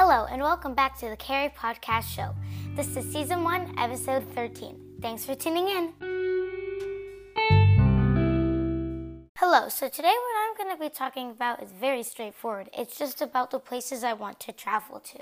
Hello, and welcome back to the Carrie Podcast Show. This is Season 1, Episode 13. Thanks for tuning in. Hello, so today what I'm going to be talking about is very straightforward. It's just about the places I want to travel to.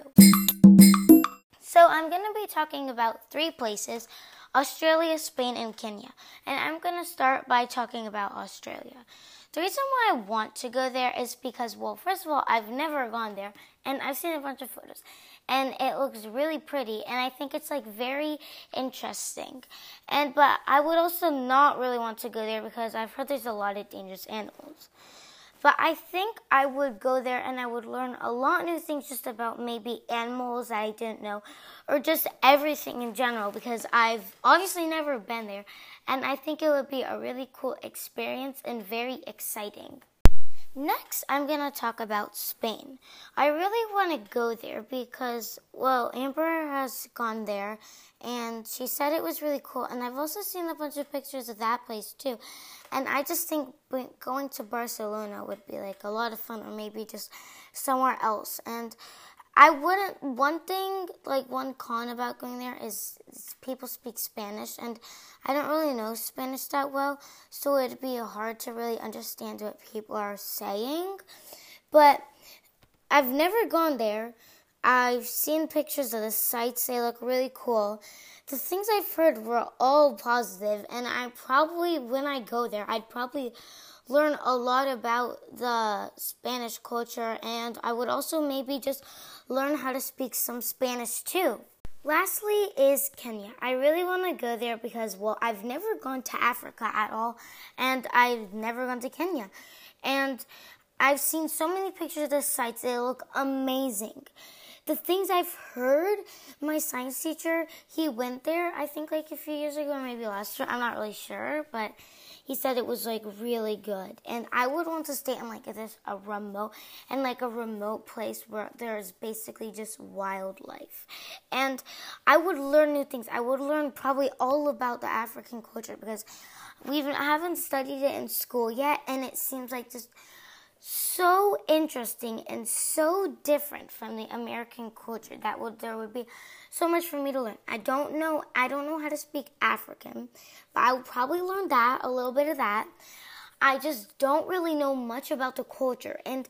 So I'm going to be talking about three places Australia, Spain, and Kenya. And I'm going to start by talking about Australia. The reason why I want to go there is because, well, first of all, I've never gone there, and I've seen a bunch of photos, and it looks really pretty, and I think it's like very interesting. And but I would also not really want to go there because I've heard there's a lot of dangerous animals. But I think I would go there and I would learn a lot of new things just about maybe animals that I didn't know or just everything in general because I've obviously never been there and I think it would be a really cool experience and very exciting. Next, I'm going to talk about Spain. I really want to go there because, well, Amber has gone there and she said it was really cool. And I've also seen a bunch of pictures of that place too. And I just think going to Barcelona would be like a lot of fun or maybe just somewhere else. And I wouldn't. One thing, like one con about going there is, is, people speak Spanish, and I don't really know Spanish that well, so it'd be hard to really understand what people are saying. But I've never gone there. I've seen pictures of the sites, they look really cool. The things I've heard were all positive, and I probably, when I go there, I'd probably learn a lot about the Spanish culture, and I would also maybe just learn how to speak some Spanish too. Lastly is Kenya. I really want to go there because, well, I've never gone to Africa at all, and I've never gone to Kenya. And I've seen so many pictures of the sites, they look amazing. The things I've heard, my science teacher, he went there, I think like a few years ago, maybe last year, I'm not really sure, but he said it was like really good. And I would want to stay in like this a remote and like a remote place where there's basically just wildlife. And I would learn new things. I would learn probably all about the African culture because we haven't studied it in school yet and it seems like just so interesting and so different from the American culture that would there would be so much for me to learn. I don't know I don't know how to speak African, but I will probably learn that, a little bit of that. I just don't really know much about the culture and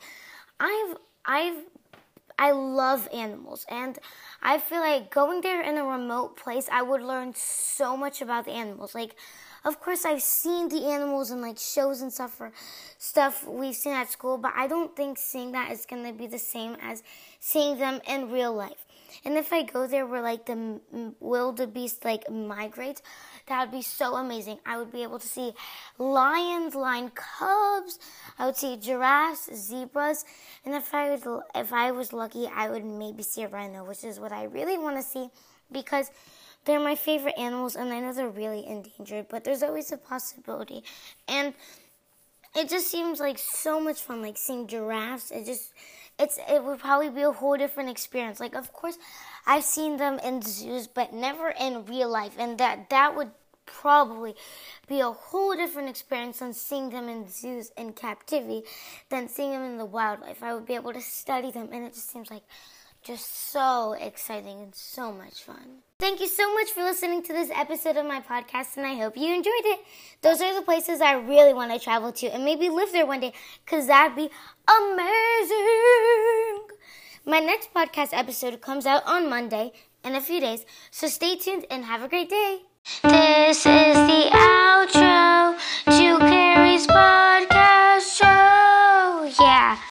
I've I've I love animals and I feel like going there in a remote place I would learn so much about the animals. Like of course I've seen the animals in like shows and stuff or stuff we've seen at school, but I don't think seeing that is going to be the same as seeing them in real life. And if I go there where like the wildebeest like migrates, that would be so amazing. I would be able to see lions, lion cubs. I would see giraffes, zebras, and if I was if I was lucky, I would maybe see a rhino, which is what I really want to see because they're my favorite animals, and I know they're really endangered, but there's always a possibility. And it just seems like so much fun, like seeing giraffes. It just, it's, it would probably be a whole different experience. Like, of course, I've seen them in zoos, but never in real life, and that that would probably be a whole different experience than seeing them in zoos in captivity than seeing them in the wildlife. I would be able to study them, and it just seems like just so exciting and so much fun. Thank you so much for listening to this episode of my podcast, and I hope you enjoyed it. Those are the places I really want to travel to and maybe live there one day, because that'd be amazing. My next podcast episode comes out on Monday in a few days, so stay tuned and have a great day. This is the